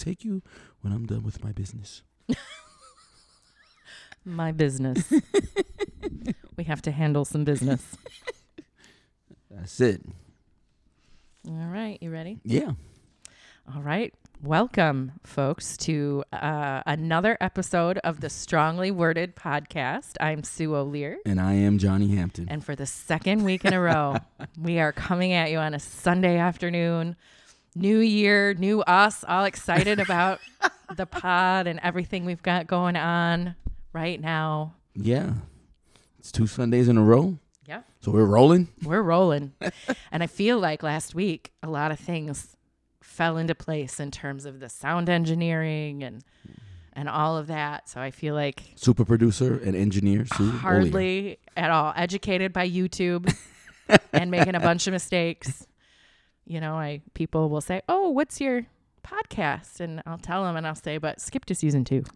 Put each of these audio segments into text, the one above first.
take you when I'm done with my business. My business. we have to handle some business. That's it. All right. You ready? Yeah. All right. Welcome, folks, to uh, another episode of the Strongly Worded podcast. I'm Sue O'Lear. And I am Johnny Hampton. And for the second week in a row, we are coming at you on a Sunday afternoon. New year, new us, all excited about the pod and everything we've got going on right now. yeah. It's two Sundays in a row. Yeah. So we're rolling. We're rolling. and I feel like last week, a lot of things fell into place in terms of the sound engineering and and all of that. So I feel like Super producer and engineer. Sue O'Lear. Oh, hardly at all educated by YouTube and making a bunch of mistakes. You know, I people will say, "Oh, what's your podcast?" and I'll tell them and I'll say, "But skip to season 2."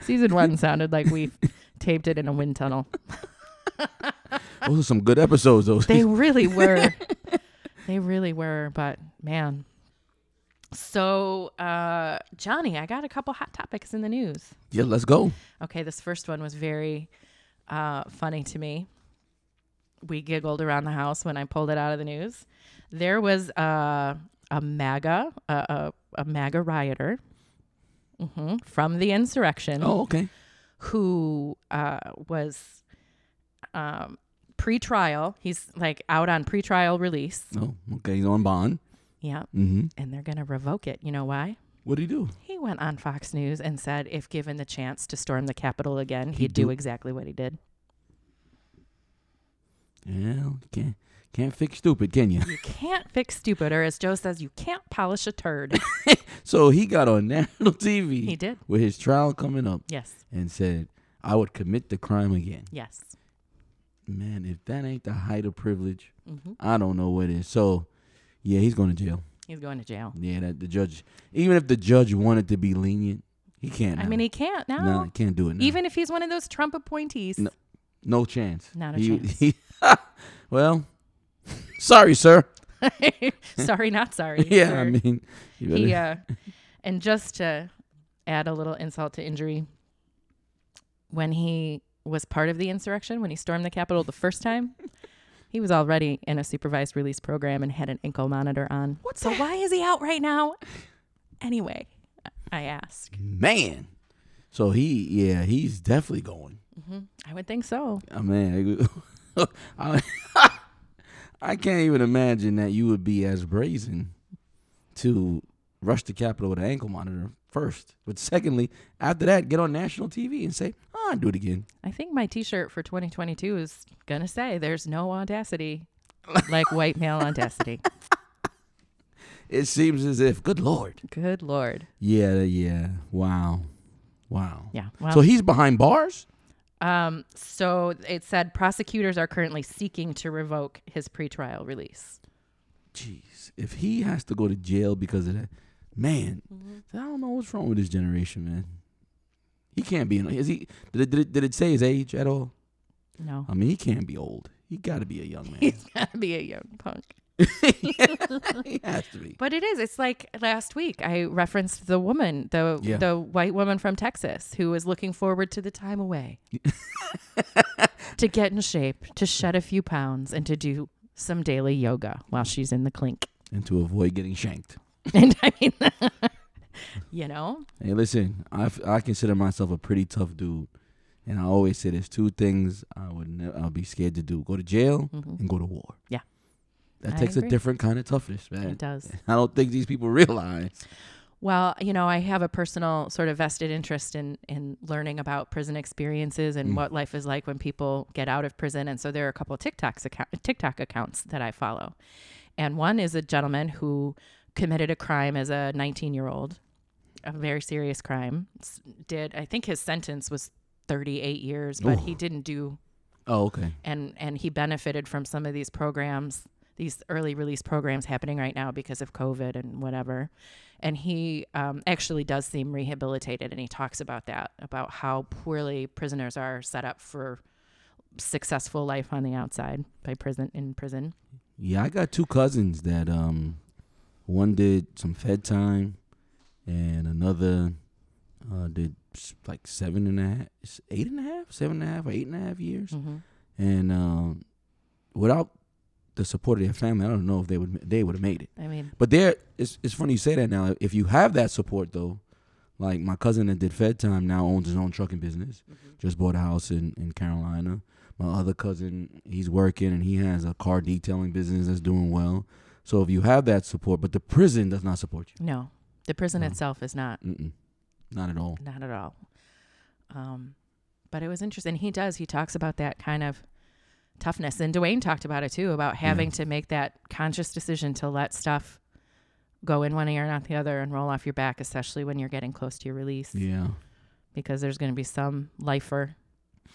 season 1 sounded like we taped it in a wind tunnel. Those are some good episodes, though. They really were. they really were, but man. So, uh Johnny, I got a couple hot topics in the news. yeah, let's go. Okay, this first one was very uh, funny to me. We giggled around the house when I pulled it out of the news. There was uh, a MAGA, a, a, a MAGA rioter mhm, from the insurrection Oh, okay. who uh, was um, pre-trial. He's like out on pre-trial release. Oh, okay. He's on bond. Yeah, Mm-hmm. and they're gonna revoke it. You know why? What do he do? He went on Fox News and said if given the chance to storm the Capitol again, he'd, He'd do do- exactly what he did. Yeah, can't can't fix stupid, can you? You can't fix stupid, or as Joe says, you can't polish a turd. So he got on national TV he did. with his trial coming up Yes. and said, "I would commit the crime again." Yes. Man, if that ain't the height of privilege, hmm I don't know what is. So, yeah, he's going to jail. He's going to jail. Yeah, that the judge, even if the judge wanted to be lenient, he can't. I mean, he can't now. no, he can't do it. Now. Even if he's one of those Trump appointees. No. no chance. Not a He- chance. he- well, sorry, sir. sorry, not sorry. Yeah, Or I mean, he, uh, and just to add a little insult to injury, when he was part of the insurrection, when he stormed the Capitol the first time, he was already in a supervised release program and had an ankle monitor on. What so why is he out right now? Anyway, I ask. man. So he, yeah, he's definitely going. hmm I would think so. I mean, I, I can't even imagine that you would be as brazen to rush the Capitol with an ankle monitor first. But secondly, after that, get on national TV and say, oh, I'll do it again. I think my T-shirt for 2022 is gonna say, "There's no audacity like white male audacity." It seems as if, good Lord. Good lord. Yeah, yeah. Wow. Wow. Yeah. Well, so he's behind bars? Um, so it said prosecutors are currently seeking to revoke his pretrial release. Jeez. If he has to go to jail because of that, man, I don't know what's wrong with this generation, man. He can't be. Is he? Did it, did it, did it say his age at all? No, I mean, he can't be old. He got to be a young man. he's got to be a young punk. he has to be. But it is. It's like last week I referenced the woman, the Yeah. the white woman from Texas who was looking forward to the time away to get in shape, to shed a few pounds, and to do some daily yoga while she's in the clink. And to avoid getting shanked. And I mean, you know, Hey, listen, I I consider myself a pretty tough dude. And I always say there's two things I would ne- I'll be scared to do: go to jail Mhm. and go to war. Yeah. That I takes agree. a different kind of toughness, man. it does. I don't think these people realize. Well, you know, I have a personal sort of vested interest in in learning about prison experiences and Mm. what life is like when people get out of prison. And so there are a couple of TikToks account, TikTok accounts that I follow, and one is a gentleman who committed a crime as a 19 year old, a very serious crime. Did I think his sentence was 38 years, but he didn't do Oh, okay. and and he benefited from some of these programs these early release programs happening right now because of covid and whatever. And he um, actually does seem rehabilitated and he talks about that about how poorly prisoners are set up for successful life on the outside by prison in prison. Yeah, I got two cousins that um, one did some Fed time, and another uh, did like seven and a half, eight and a half, seven and a half, or eight and a half years. hmm And um, without the support of their family, I don't know if they would they would have made it. I mean, But there, it's it's funny you say that now. If you have that support though, like my cousin that did Fed time now owns his own trucking business. Just bought a house in in Carolina. My other cousin, he's working and he has a car detailing business that's doing well. So if you have that support, but the prison does not support you. no, the prison No. itself is not Mm-mm, not at all. not at all. Um, but it was interesting. He does. He talks about that kind of toughness, and Dwayne talked about it too, about having to make that conscious decision to let stuff go in one ear and out the other, and roll off your back, especially when you're getting close to your release, Yeah, because there's going to be some lifer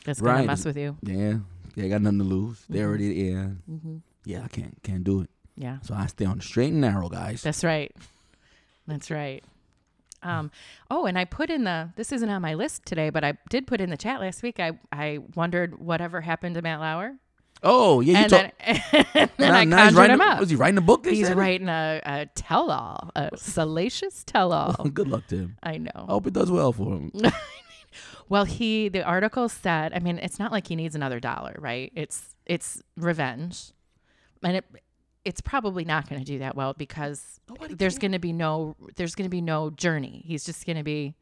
that's going to mess with you. yeah. They got nothing to lose. They Mhm. already, yeah, hmm yeah. I can't can't do it. Yeah. So I stay on the straight and narrow, guys. That's right. That's right. Um, oh, and I put in the this isn't on my list today, but I did put in the chat last week. I, I wondered whatever happened to Matt Lauer. Oh yeah, you and talk. then, and then now- I now conjured writing him up. Was he writing a book? He's said? writing a, a tell all, a salacious tell all. Good luck to him. I know. I hope it does well for him. Well, he the article said, I mean, it's not like he needs another dollar, right? It's it's revenge. And it it's probably not going to do that well because Nobody there's going to be no there's going to be no journey. He's just going to be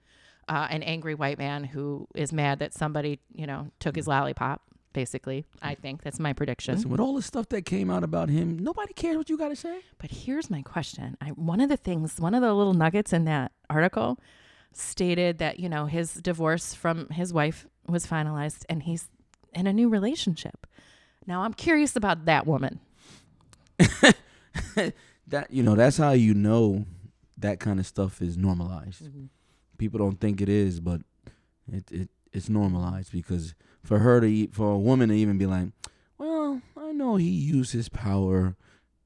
uh, an angry white man who is mad that somebody, you know, took his lollipop. Basically, I mm. think that's my prediction. Listen, with all the stuff that came out about him, nobody cares what you got to say. But here's my question. I one of the things, one of the little nuggets in that article stated that, you know, his divorce from his wife was finalized and he's in a new relationship. Now I'm curious about that woman. That you know, that's how you know that kind of stuff is normalized. Mm-hmm. People don't think it is, but it it it's normalized because for her to eat, for a woman to even be like, well, I know he used his power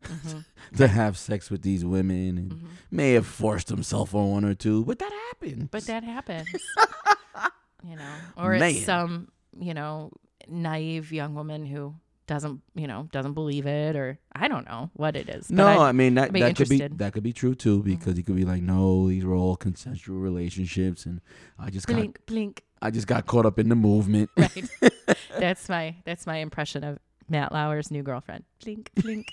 Mhm. to have sex with these women and Mhm. may have forced himself on one or two, but that happened. But that happens. you know, or Man. it's some, you know, naive young woman who doesn't, you know, doesn't believe it or I don't know what it is. but No, I- I, mean that be that could be. Mm-hmm. that could be true too because he could be like, no, these were all consensual relationships, and I just got blink, blink. I just got caught up in the movement. Right. that's my that's my impression of Matt Lauer's new girlfriend. Blink, blink.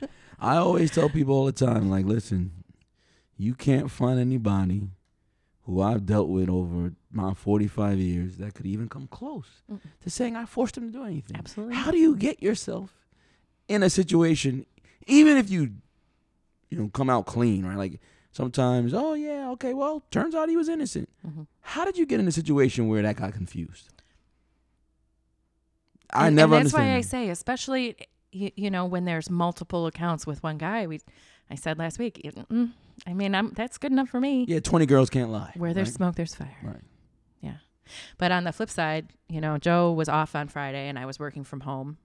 I always tell people all the time, like, listen, you can't find anybody who I've dealt with over my 45 years that could even come close Mm-mm. to saying I forced him to do anything. Absolutely. How do you get yourself in a situation, even if you, you know, come out clean, right? Like sometimes, oh yeah, okay, well, turns out he was innocent. Mhm. How did you get in a situation where that got confused? I and, never and that's understand. why I say, especially you, you know when there's multiple accounts with one guy. We, I said last week. mm, I mean, I'm that's good enough for me. yeah, 20 girls can't lie. Where there's right? smoke, there's fire. Right. Yeah. But on the flip side, you know, Joe was off on Friday and I was working from home.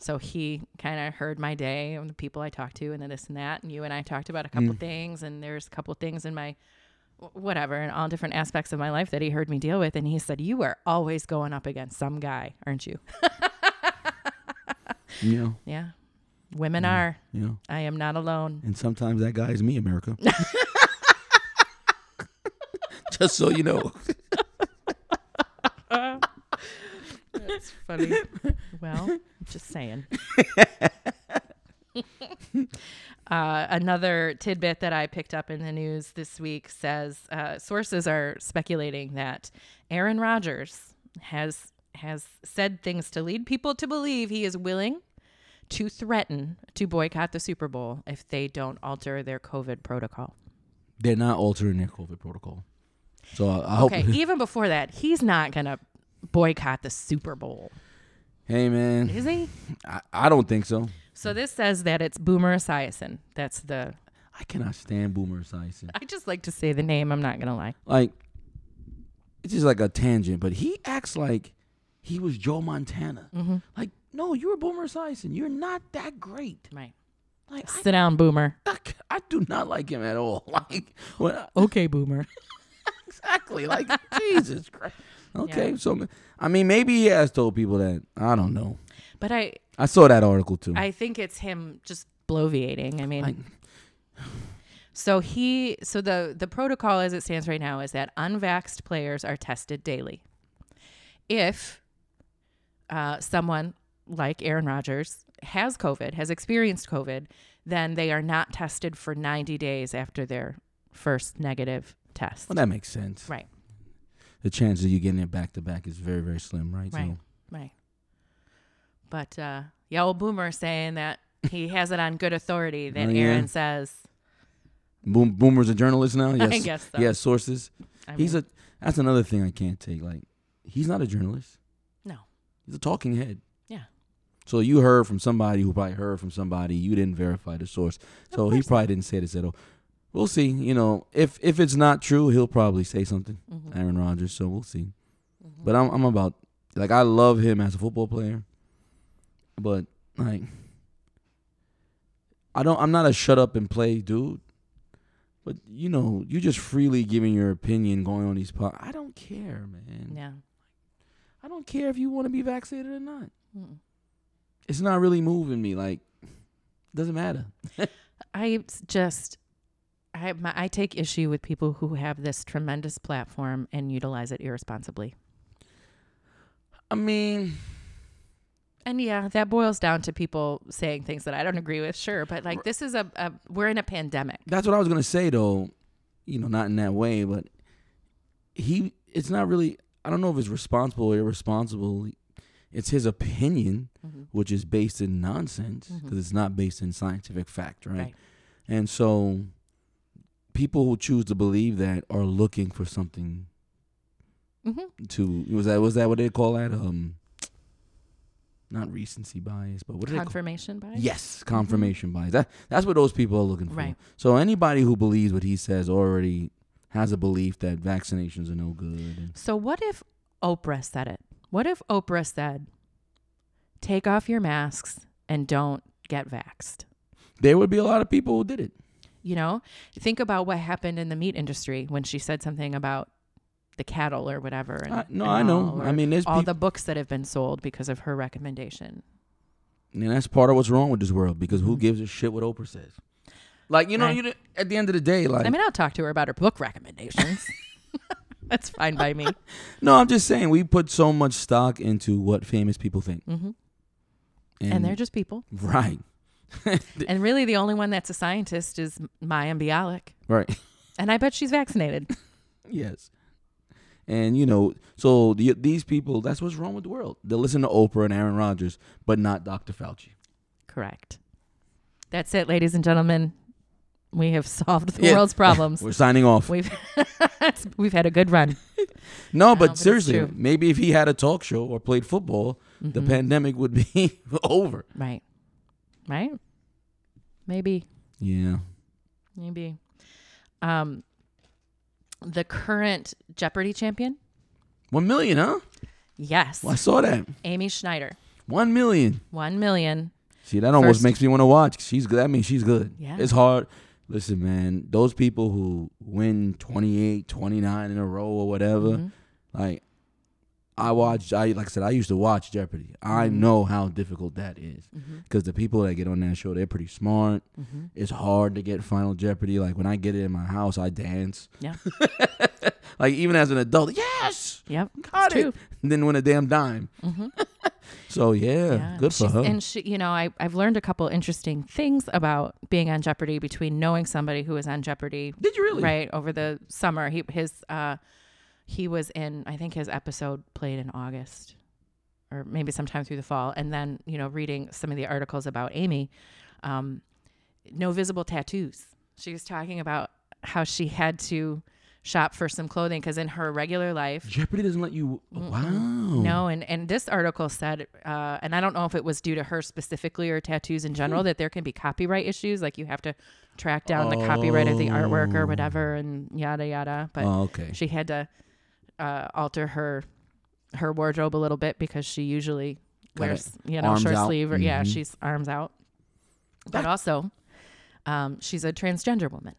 So he kind of heard my day and the people I talked to and then this and that. And you and I talked about a couple Mm. things. And there's a couple things in my whatever and all different aspects of my life that he heard me deal with. And he said, You are always going up against some guy, aren't you? Know, Yeah. Women Mm. are. you know. I am not alone. And sometimes that guy is me, America. Just so you know. That's funny. well, just saying. uh, another tidbit that I picked up in the news this week says uh, sources are speculating that Aaron Rodgers has has said things to lead people to believe he is willing to threaten to boycott the Super Bowl if they don't alter their COVID protocol. They're not altering their COVID protocol. So I, I hope. Okay, even before that, he's not gonna boycott the Super Bowl, hey, man. is he? I, I don't think so. So this says that it's Boomer Esiason. That's the. I cannot stand Boomer Esiason. I just like to say the name. I'm not gonna lie. Like, it's just like a tangent, but he acts like he was Joe Montana. Mm-hmm. Like, no, you're Boomer Esiason. You're not that great. Right. Like, I, Sit down, Boomer. I, I do not like him at all. Like, when, Okay, Boomer. exactly. Like, Jesus Christ. Okay, Yeah. so I mean, maybe he has told people that. I don't know. But I, I saw that article too. I think it's him just bloviating. I mean, I- so he, so the the protocol as it stands right now is that unvaxxed players are tested daily. If uh, someone like Aaron Rodgers has COVID, has experienced COVID, then they are not tested for 90 days after their first negative test. well, that makes sense. Right. The chances of you getting it back to back is very, very slim, right? Right. So Right. But uh, yeah, old Boomer saying that he has it on good authority that Oh, yeah? Aaron says. Boom, Boomer's a journalist now. Yes. I guess so. He has sources. I he's mean, a. That's another thing I can't take. Like, he's not a journalist. No. He's a talking head. Yeah. So you heard from somebody who probably heard from somebody. You didn't verify the source. So he probably didn't say this at all. We'll see. You know, if if it's not true, he'll probably say something. Mhm. Aaron Rodgers. So we'll see. Mhm. But I'm I'm about like I love him as a football player. But like I don't I'm not a shut up and play dude. But you know, you just freely giving your opinion going on these pod I don't care, man. yeah. I don't care if you want to be vaccinated or not. Mm. It's not really moving me like doesn't matter. I just, I my, I take issue with people who have this tremendous platform and utilize it irresponsibly. I mean, And yeah, that boils down to people saying things that I don't agree with. Sure, but like this is a, a we're in a pandemic. That's what I was gonna say though. You know, not in that way, but he. It's not really. I don't know if it's responsible or irresponsible. It's his opinion, Mhm. which is based in nonsense because Mhm. it's not based in scientific fact, right? Right. And so, people who choose to believe that are looking for something hmm to. Was that was that what they call that? Um, not recency bias, but what? Confirmation bias. Yes, confirmation bias. That that's what those people are looking for. Right. So anybody who believes what he says already has a belief that vaccinations are no good. So what if Oprah said it? What if Oprah said, "Take off your masks and don't get vaxxed"? there would be a lot of people who did it. You know, think about what happened in the meat industry when she said something about the cattle or whatever. And, I, no, and I know. I mean, there's all the books that have been sold because of her recommendation. and that's part of what's wrong with this world because who Mhm. gives a shit what Oprah says? Like you know, Right. you at the end of the day, like I mean, I'll talk to her about her book recommendations. That's fine by me. no, I'm just saying we put so much stock into what famous people think, hmm and, And they're just people. right, And really, the only one that's a scientist is Mayim Bialik. right. And I bet she's vaccinated. Yes. And you know, so the, these people, that's what's wrong with the world. They listen to Oprah and Aaron Rodgers, but not Dr. Fauci. Correct. That's it, ladies and gentlemen. We have solved the Yeah. world's problems. We're signing off. We've we've had a good run. No, but but seriously, maybe if he had a talk show or played football, the Mhm. pandemic would be over. right, right. Maybe, Yeah. maybe. Um, the current Jeopardy champion, One million, huh? yes, Well, I saw that. Amy Schneider, One million. one million. See, that almost First- makes me want to watch. She's good. That means she's good. Yeah. It's hard. Listen, man, those people who win 28, 29 in a row or whatever, Mhm. Like I watched I like I said I used to watch Jeopardy. I Mhm. know how difficult that is Mhm. cuz the people that get on that show they're pretty smart. Mhm. It's hard to get Final Jeopardy. Like when I get it in my house, I dance. Yeah. like even as an adult, yes, Yep. got it. true. Didn't win a damn dime. Mhm. So yeah, Yeah, good for she's- her. And she, you know, I I've learned a couple interesting things about being on Jeopardy between knowing somebody who was on Jeopardy Did you really? right over the summer. He his uh he was in I think his episode played in August or maybe sometime through the fall and then, you know, reading some of the articles about Amy um no visible tattoos. She was talking about how she had to shop for some clothing cuz in her regular life Jeopardy doesn't let you. Wow. no, and and this article said, uh, and I don't know if it was due to her specifically or tattoos in Hmm. general, that there can be copyright issues, like you have to track down the copyright of the artwork or Oh. whatever, and yada yada. But Oh, okay. she had to uh, alter her her wardrobe a little bit because she usually wears you know Arms short out. sleeve or yeah, Mhm. she's arms out. But also, um, she's a transgender woman.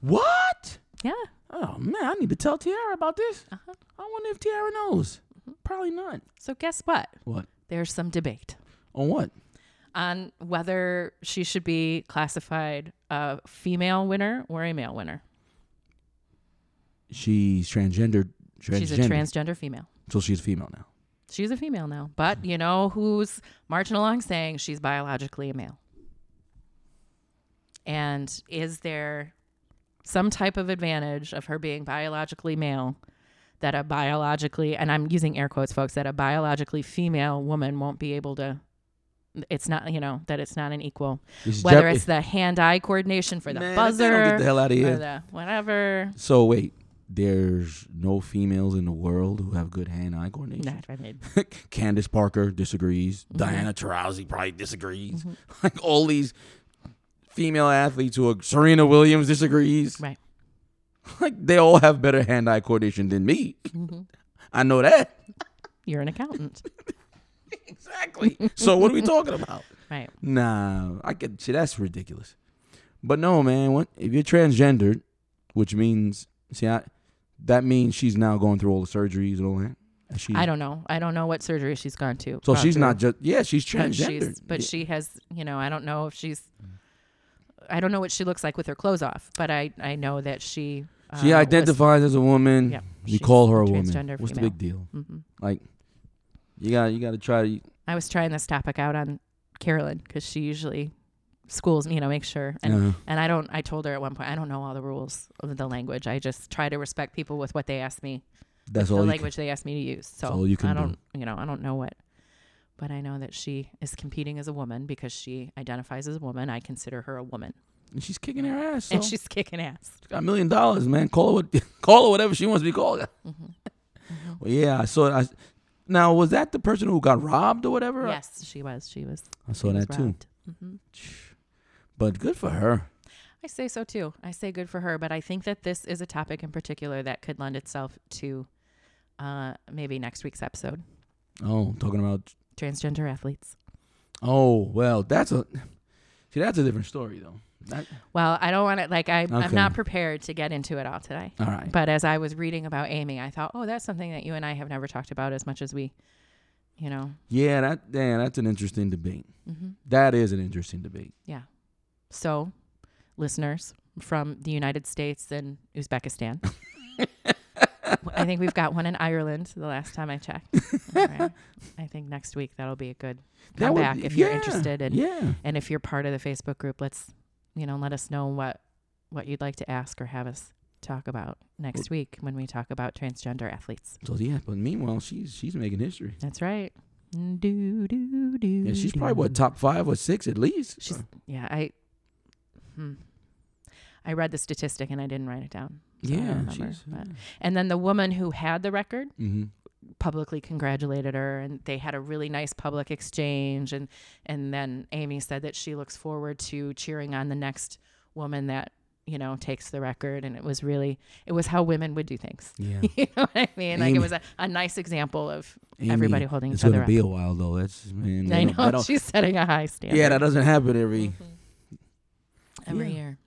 What? Yeah. Oh man, I need to tell Tiara about this. Uh-huh. Mm-hmm. I wonder if Tiara knows. Probably not. So guess what? What? There's some debate. On what? on whether she should be classified a female winner or a male winner. She's transgendered. She's a transgender female. So she's female now. She's a female now, but you know who's marching along saying she's biologically a male? And is there some type of advantage of her being biologically male that a biologically, and I'm using air quotes, folks, that a biologically female woman won't be able to? It's not, you know, that it's not an equal. It's Whether it's the hand-eye coordination for the Man, buzzer, get the hell out of or here. the whatever. So wait, there's no females in the world who have good hand-eye coordination. I Candace Parker disagrees. Mm-hmm. Diana Taurasi probably disagrees. Like all these female athletes who are Serena Williams disagrees. right. Like they all have better hand-eye coordination than me. Mm-hmm. I know that. You're an accountant, exactly. so what are we talking about? right? Nah, I could see that's ridiculous. But no, man, what if you're transgendered, which means see I, that means she's now going through all the surgeries and all that. She, I don't know. I don't know what surgery she's gone to. So she's through. not just yeah, she's but transgendered. she's but Yeah. she has you know i don't know if she's i don't know what she looks like with her clothes off but i i know that she uh, she identifies as a woman. yeah we call her a transgender woman. What's female. the big deal? Mm-hmm. Like you got you got to try to i was trying this topic out on carolyn because she usually schools you know make sure and and i don't i told her at one point i don't know all the rules of the language i just try to respect people with what they ask me that's the all you language they ask me to use so all you can i do. don't you know i don't know what but i know that she is competing as a woman because she identifies as a woman i consider her a woman. And she's kicking her ass. So. and she's kicking ass She's got a million dollars, man. Call her what, call her whatever she wants to be called. Mm-hmm. Well, yeah, I saw it. I, now was that the person who got robbed or whatever? Yes, she was. She was. I saw she that too. hmm But good for her. I say so too. I say good for her, but I think that this is a topic in particular that could lend itself to uh, maybe next week's episode: Oh, talking about. transgender athletes. Oh well, that's a. See, that's a different story though. That, Well, I don't want to like I, I'm not prepared to get into it all today. all right. But as I was reading about Amy, I thought, oh, that's something that you and I have never talked about as much as we, you know. Yeah, that yeah, that's an interesting debate. hmm That is an interesting debate. Yeah. So, listeners from the United States and Uzbekistan. I think we've got one in Ireland the last time I checked. Right. I think next week that'll be a good would comeback be- if you're yeah, interested and yeah. and if you're part of the Facebook group, let's you know, let us know what what you'd like to ask or have us talk about next week when we talk about transgender athletes. So yeah, but meanwhile, she's she's making history. That's right. Mm, do do do. Yeah, she's probably what top five or six at least. She's uh. yeah, I hmm. I read the statistic and I didn't write it down. so yeah, remember, but- And then the woman who had the record hmm publicly congratulated her and they had a really nice public exchange and and then Amy said that she looks forward to cheering on the next woman that you know takes the record and it was really it was how women would do things Yeah. you know what I mean like it was a, a nice example of Amy, everybody holding each other gonna be a while though. That's man. I know she's setting a high standard yeah, that doesn't happen every. Mhm. Every Yeah. year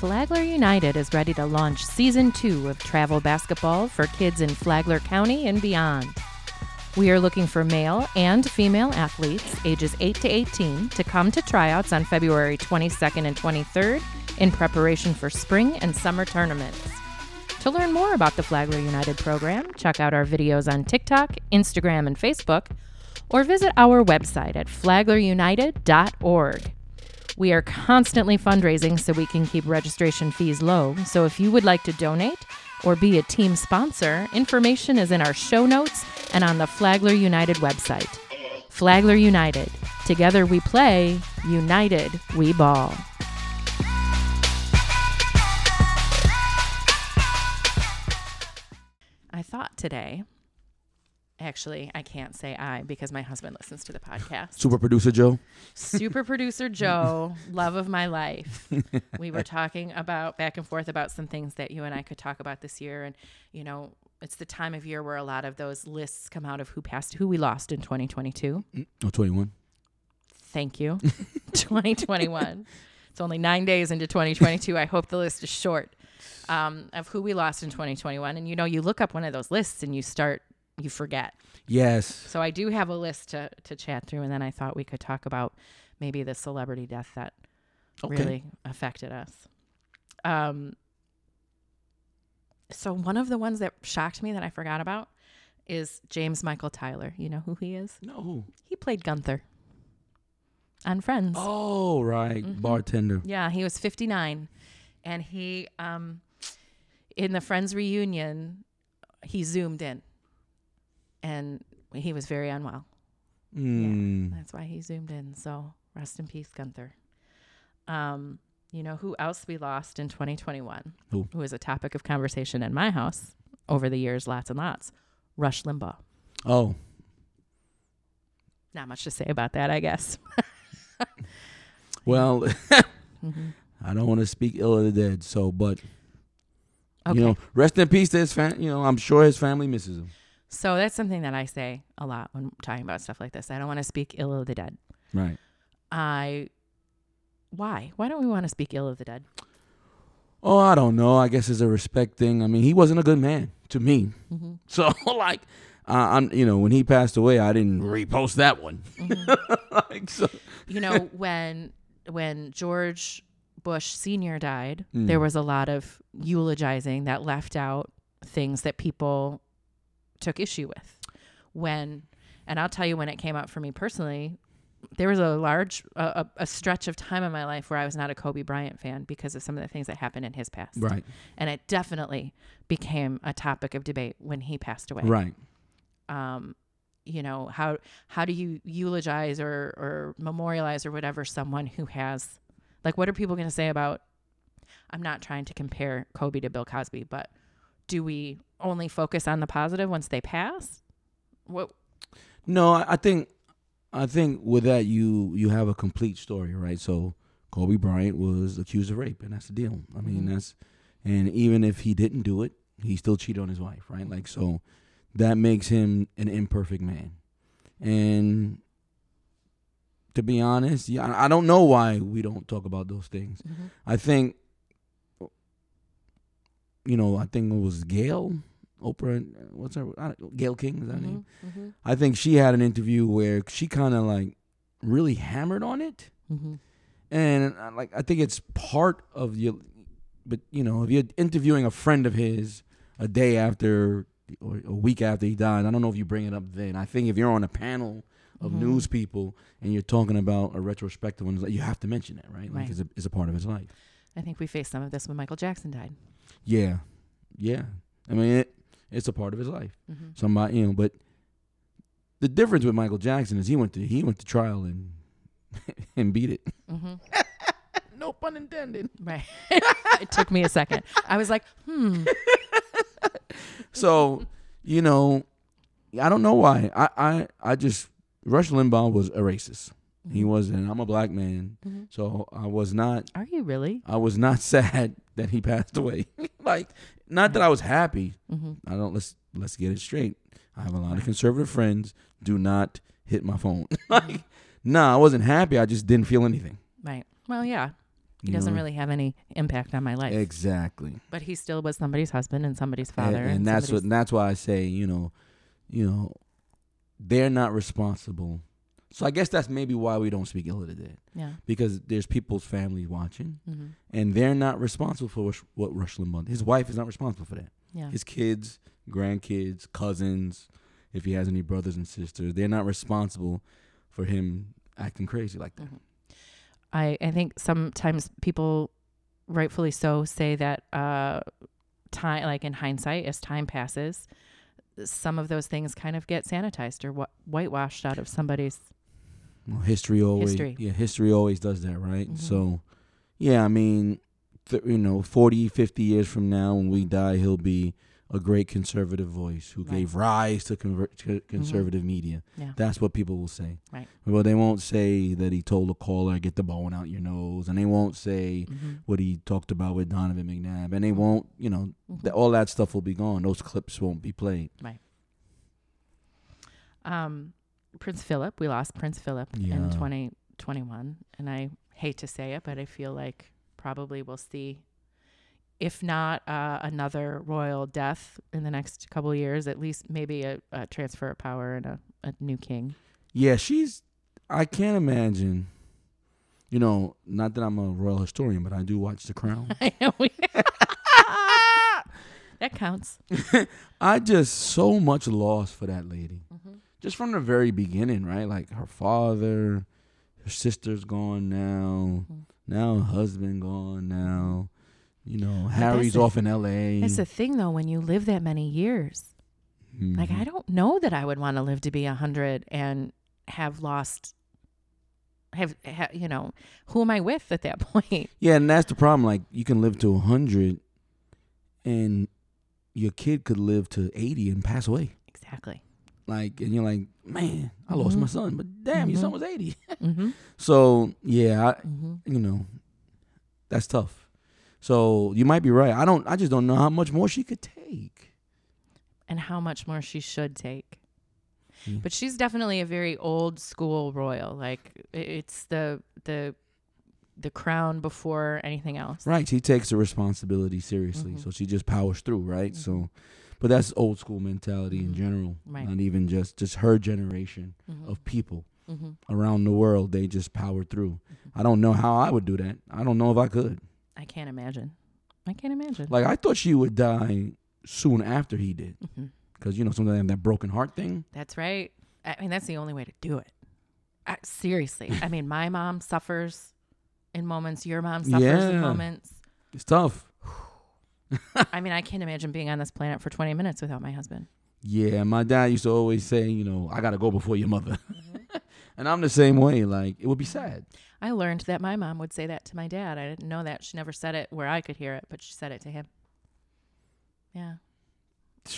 Flagler United is ready to launch season two of travel basketball for kids in Flagler County and beyond. We are looking for male and female athletes ages 8 to 18 to come to tryouts on February 22nd and 23rd in preparation for spring and summer tournaments. To learn more about the Flagler United program, check out our videos on TikTok, Instagram, and Facebook, or visit our website at flaglerunited.org. We are constantly fundraising so we can keep registration fees low. So if you would like to donate or be a team sponsor, information is in our show notes and on the Flagler United website. Flagler United. Together we play, united we ball. Thought today, actually, I can't say I because my husband listens to the podcast. Super producer Joe. Super producer Joe, love of my life. We were talking about back and forth about some things that you and I could talk about this year. And, you know, it's the time of year where a lot of those lists come out of who passed, who we lost in 2022. Mm, oh, 21. Thank you. 2021. It's only nine days into 2022. I hope the list is short um, of who we lost in 2021. And you know, you look up one of those lists and you start, you forget. Yes. So I do have a list to to chat through, and then I thought we could talk about maybe the celebrity death that Okay. really affected us. Um. So one of the ones that shocked me that I forgot about is James Michael Tyler. You know who he is? No. He played Gunther on Friends. Oh, right. Mhm. Bartender. Yeah, he was 59 and he um in the Friends reunion he zoomed in and he was very unwell. Mm. That's why he zoomed in. So, rest in peace Gunther. Um you know who else we lost in 2021? Who? Who was a topic of conversation in my house over the years, lots and lots. Rush Limbaugh. Oh, Not much to say about that, I guess. well, hmm I don't want to speak ill of the dead. So, but Okay. you know, rest in peace to his fam. You know, I'm sure his family misses him. so that's something that I say a lot when talking about stuff like this. I don't want to speak ill of the dead. Right. I why? Why don't we want to speak ill of the dead? Oh, I don't know. I guess it's a respect thing. I mean, he wasn't a good man to me. Mm-hmm. So, like, uh, I'm, you know, when he passed away, I didn't repost that one. like, so, You know, when when George Bush Senior died, Mm. there was a lot of eulogizing that left out things that people took issue with. When and I'll tell you when it came out for me personally, there was a large a, a, a stretch of time in my life where I was not a Kobe Bryant fan because of some of the things that happened in his past. right, And it definitely became a topic of debate when he passed away. right. um, you know how how do you eulogize or or memorialize or whatever someone who has like what are people going to say about i'm not trying to compare kobe to bill cosby but do we only focus on the positive once they pass what No, I, think, I think with that you you have a complete story, right? So, Kobe Bryant was accused of rape, and that's the deal. I mean, Mhm. that's, and even if he didn't do it, he still cheated on his wife, right? Like, so, that makes him an imperfect man, and. To be honest, yeah, I don't know why we don't talk about those things. I think, you know, I think it was Gail, Oprah, what's her, Gail King, is that her name? Mhm, mhm, I think she had an interview where she kind of like really hammered on it. mhm. And I, like, I think it's part of your, but you know, if you're interviewing a friend of his a day after or a week after he died, I don't know if you bring it up then. I think if you're on a panel of Mhm. news people and you're talking about a retrospective one, you have to mention it, right? Like, Right. it's a, it's a part of his life. i think we faced some of this when michael jackson died Yeah, yeah. I mean, it, it's a part of his life. mm-hmm. Somebody, you know, but the difference with Michael Jackson is he went to he went to trial and and beat it. Mm-hmm. No pun intended. right it took me a second i was like hmm So, you know, I don't know why. I I I just Rush Limbaugh was a racist. He wasn't. I'm a black man, Mhm. so I was not. are you really I was not sad that he passed away. like, not that I was happy. mm-hmm. I don't. Let's let's get it straight. I have a lot of conservative friends. Do not hit my phone. like, nah, I wasn't happy. I just didn't feel anything. right well yeah he You doesn't know? really have any impact on my life exactly. but he still was somebody's husband and somebody's And, father and that's what. And that's why I say, you know, you know, they're not responsible. So I guess that's maybe why we don't speak ill of the dead yeah because there's people's families watching, mm-hmm. and they're not responsible for what Rush Limbaugh. His wife is not responsible for that. yeah His kids, grandkids, cousins, if he has any brothers and sisters, they're not responsible for him acting crazy like that. I, I think sometimes people rightfully so say that uh time like in hindsight as time passes some of those things kind of get sanitized or wh- whitewashed out of somebody's Well, history always, History. yeah, history always does that, right? Mhm. So, yeah, I mean, th- you know, 40, 50 years from now, when we die, he'll be a great conservative voice who Right. Mm-hmm. gave rise to conver- to conservative media. Yeah. That's what people will say. Right. Well, they won't say that he told a caller, get the bone out your nose, and they won't say Mhm. what he talked about with Donovan McNabb, and they won't, you know, Mhm. th- all that stuff will be gone. Those clips won't be played. Right. Um Prince Philip we lost Prince Philip Yeah. in 2021 and I hate to say it, but I feel like probably we'll see, if not uh, another royal death in the next couple of years, at least maybe a, a transfer of power and a, a new king. Yeah, she's. I can't imagine. You know, not that I'm a royal historian, but I do watch The Crown. That counts. I just so much loss for that lady. Mm-hmm. Just from the very beginning, right? Like her father, her sister's gone now. Mhm. Now her husband gone now. You know, Harry's off in L.A. It's the thing, though, when you live that many years. Like, Mhm. I don't know that I would want to live to be a 100 and have lost. Have, ha you know, who am I with at that point? Yeah, and that's the problem. Like you can live to hundred, and your kid could live to eighty and pass away. Exactly. Like, and you're like, man, I lost Mhm. my son, but damn, your son Mhm. was eighty. Mm-hmm. So yeah, I, Mm-hmm. you know, that's tough. So you might be right. I don't. I just don't know how much more she could take. And how much more she should take. Yeah. But she's definitely a very old school royal. Like it's the the the crown before anything else. Right. She takes the responsibility seriously. Mhm. So she just powers through. Right. Mhm. So, but that's old school mentality in Mhm. general. Right. Not even just just her generation Mhm. of people. Mm-hmm. around the world they just power through. I don't know how I would do that. I don't know if I could. I can't imagine. I can't imagine. Like I thought she would die soon after he did, hmm because you know sometimes that broken heart thing. That's right. I mean, that's the only way to do it. I, seriously. I mean, my mom suffers in moments. Your mom suffers Yeah. in moments. It's tough. I mean, I can't imagine being on this planet for 20 minutes without my husband. Yeah, my dad used to always say, you know, I gotta go before your mother, and I'm the same way. Like it would be sad. I learned that my mom would say that to my dad. I didn't know that. She never said it where I could hear it, but she said it to him. Yeah.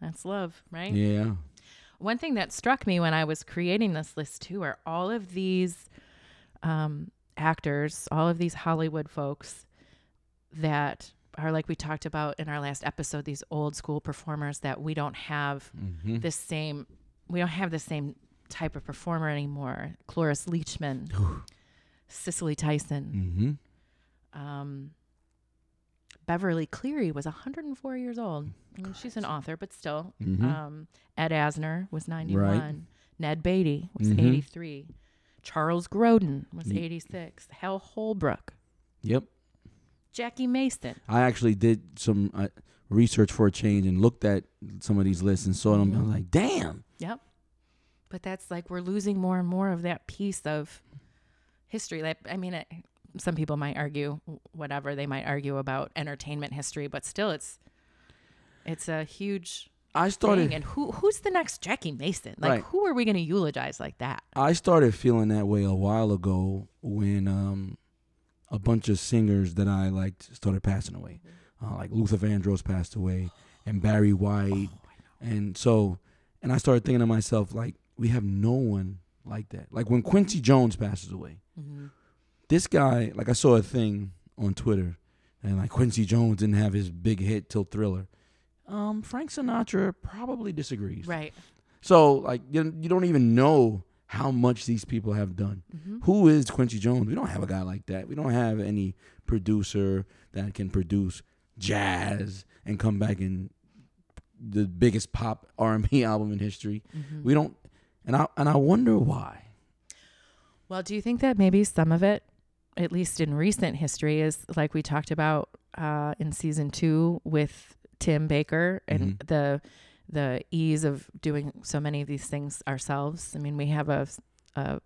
That's love, right? Yeah. One thing that struck me when I was creating this list too are all of these um, actors, all of these Hollywood folks that are like we talked about in our last episode, these old school performers that we don't have Mm-hmm. this same, we don't have the same type of performer anymore. Cloris Leachman, Cicely Tyson, Mm-hmm. um, Beverly Cleary was 104 years old. She's an author, but still. Mm-hmm. Um, Ed Asner was 91. Ned Beatty was Mhm. 83. Charles Grodin was Ye- 86. Hal Holbrook. yep. Jackie Mason. I actually did some uh, research for a change and looked at some of these lists and saw them. I was like, damn. Yep. But that's like we're losing more and more of that piece of history. Like, I mean, it, some people might argue whatever they might argue about entertainment history, but still, it's it's a huge I started. thing. And who who's the next Jackie Mason? Like, Right. who are we going to eulogize like that? I started feeling that way a while ago when um, a bunch of singers that I liked started passing away. Uh, like Luther Vandross passed away, and Barry White, and so, and I started thinking to myself, like, we have no one like that. Like when Quincy Jones passes away, Mm-hmm. this guy, like I saw a thing on Twitter, and like Quincy Jones didn't have his big hit till Thriller. Um, Frank Sinatra probably disagrees. Right. So like you, you don't even know how much these people have done. Mm-hmm. Who is Quincy Jones? We don't have a guy like that. We don't have any producer that can produce jazz and come back in the biggest pop R and B album in history. Mm-hmm. We don't, and I and I wonder why. Well, do you think that maybe some of it, at least in recent history, is like we talked about uh, in season two with Tim Baker and the the ease of doing so many of these things ourselves? I mean, we have a, a,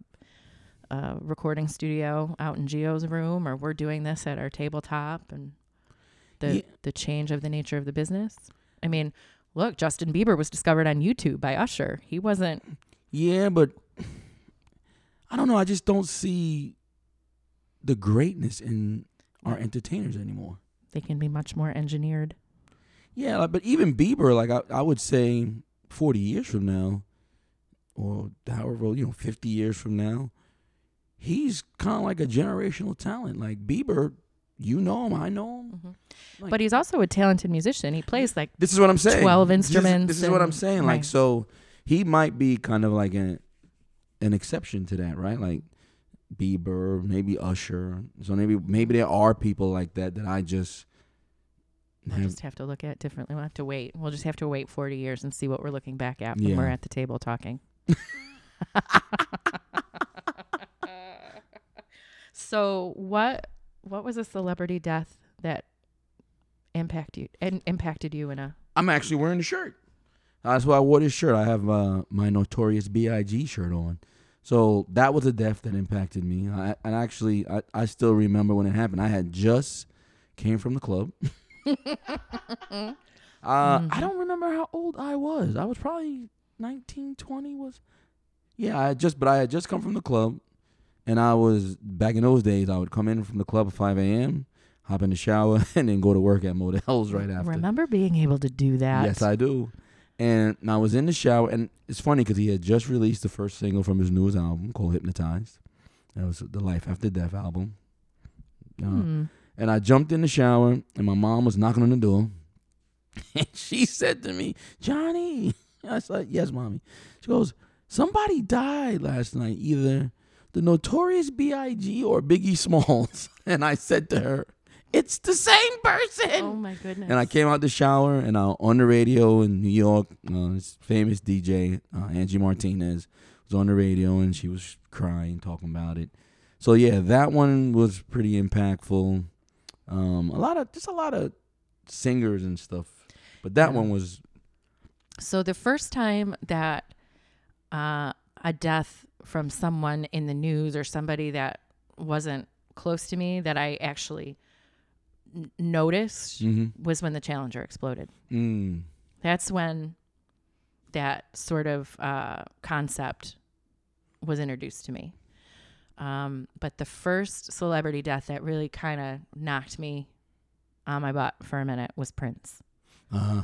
a recording studio out in Geo's room, or we're doing this at our tabletop, and the Yeah. the change of the nature of the business. I mean, look, Justin Bieber was discovered on YouTube by Usher. He wasn't. Yeah, but I don't know. I just don't see the greatness in our entertainers anymore. They can be much more engineered. Yeah, like, but even Bieber, like I, I would say, forty years from now, or however you know, fifty years from now, he's kind of like a generational talent. Like Bieber, you know him, I know him. Mhm. Like- But he's also a talented musician. He plays like This is what I'm saying. 12 This is- instruments This is, what I'm saying. Like right. so, he might be kind of like an an exception to that, right? Like Bieber, maybe Usher. So maybe maybe there are people like that that I just We'll have. just have to look at it differently. We'll have to wait. We'll just have to wait 40 years and see what we're looking back at when Yeah. we're at the table talking. so what what was a celebrity death that impacted you and impacted you in a I'm actually wearing the shirt. That's why I wore this shirt. I have uh, my Notorious B.I.G. shirt on. So that was a death that impacted me. I, and actually, I, I still remember when it happened. I had just came from the club. uh, I don't remember how old I was. I was probably 19, 20 was. Yeah, I had just, but I had just come from the club. And I was, back in those days, I would come in from the club at 5 a.m., hop in the shower, and then go to work at Models right after. remember being able to do that Yes, I do. And I was in the shower, and it's funny because he had just released the first single from his newest album called "Hypnotized." That was the Life After Death album. Uh, Hmm. And I jumped in the shower, and my mom was knocking on the door, and she said to me, "Johnny," I said, "Yes, mommy." She goes, "Somebody died last night, either the Notorious B.I.G. or Biggie Smalls." And I said to her, "It's the same person." oh my goodness And I came out the shower and I on the radio in New York. Uh, this famous DJ uh, Angie Martinez was on the radio and she was crying, talking about it. So yeah, that one was pretty impactful. Um, a lot of just a lot of singers and stuff, but that Yeah. one was So the first time that uh, a death from someone in the news or somebody that wasn't close to me that I actually n- noticed mm-hmm. was when the Challenger exploded. mm, That's when that sort of uh, concept was introduced to me. Um, but the first celebrity death that really kind of knocked me on my butt for a minute was Prince. uh,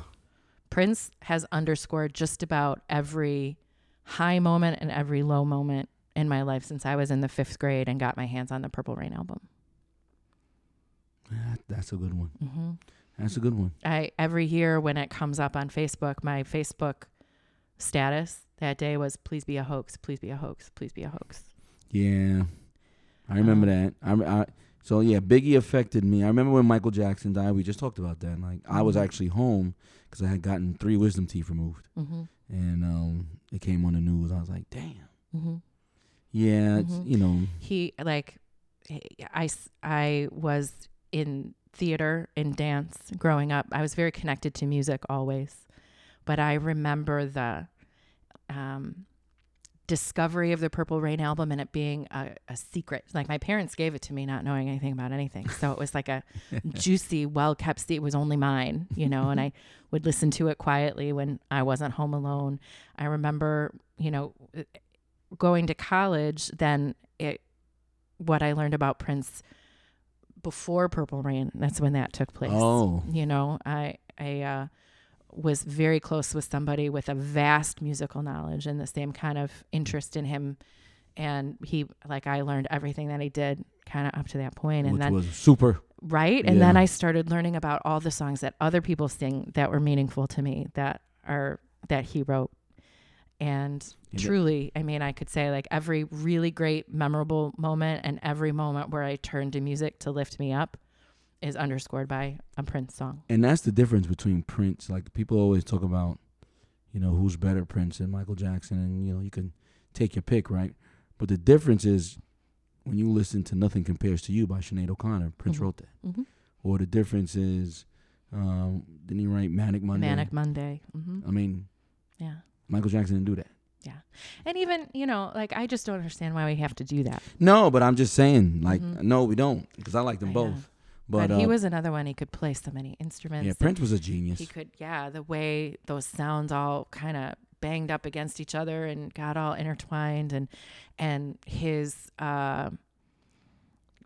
Prince has underscored just about every high moment and every low moment in my life since I was in the fifth grade and got my hands on the Purple Rain album. That- that's a good one. hmm That's a good one. I every year when it comes up on Facebook, my Facebook status that day was "Please be a hoax, please be a hoax, please be a hoax." Yeah, I remember Um, that. I, I so yeah, Biggie affected me. I remember when Michael Jackson died. We just talked about that. Like I was Mhm. actually home because I had gotten three wisdom teeth removed, hmm and um, it came on the news. I was like, damn. hmm Yeah, Mhm. you know. He like, I I was in theater and dance growing up. I was very connected to music always, but I remember the um, discovery of the Purple Rain album and it being a, a secret. Like my parents gave it to me, not knowing anything about anything. So it was like a juicy, well kept secret. It was only mine, you know, and I would listen to it quietly when I wasn't home alone. I remember, you know, going to college, then it, what I learned about Prince before Purple Rain, that's when that took place. Oh, You know, I, I, uh, was very close with somebody with a vast musical knowledge and the same kind of interest in him. And he, like, I learned everything that he did kind of up to that point. And which then, was super. right. And then I started learning about all the songs that other people sing that were meaningful to me that are, that he wrote. And truly, I mean, I could say like every really great, memorable moment and every moment where I turned to music to lift me up is underscored by a Prince song. And that's the difference between Prince. Like people always talk about, you know, who's better, Prince and Michael Jackson, and you know, you can take your pick, right? But the difference is when you listen to "Nothing Compares to You" by Sinead O'Connor, Prince Mhm. wrote that. Mm-hmm. Or the difference is, um, didn't he write "Manic Monday"? Manic Monday. hmm I mean, Yeah. Michael Jackson didn't do that. Yeah. And even, you know, like I just don't understand why we have to do that. No, but I'm just saying, like, Mhm. no, we don't, because I like them I both. know. But, But, he uh, was another one. He could play so many instruments. yeah, Prince was a genius. He could, yeah, the way those sounds all kind of banged up against each other and got all intertwined, and and his, uh,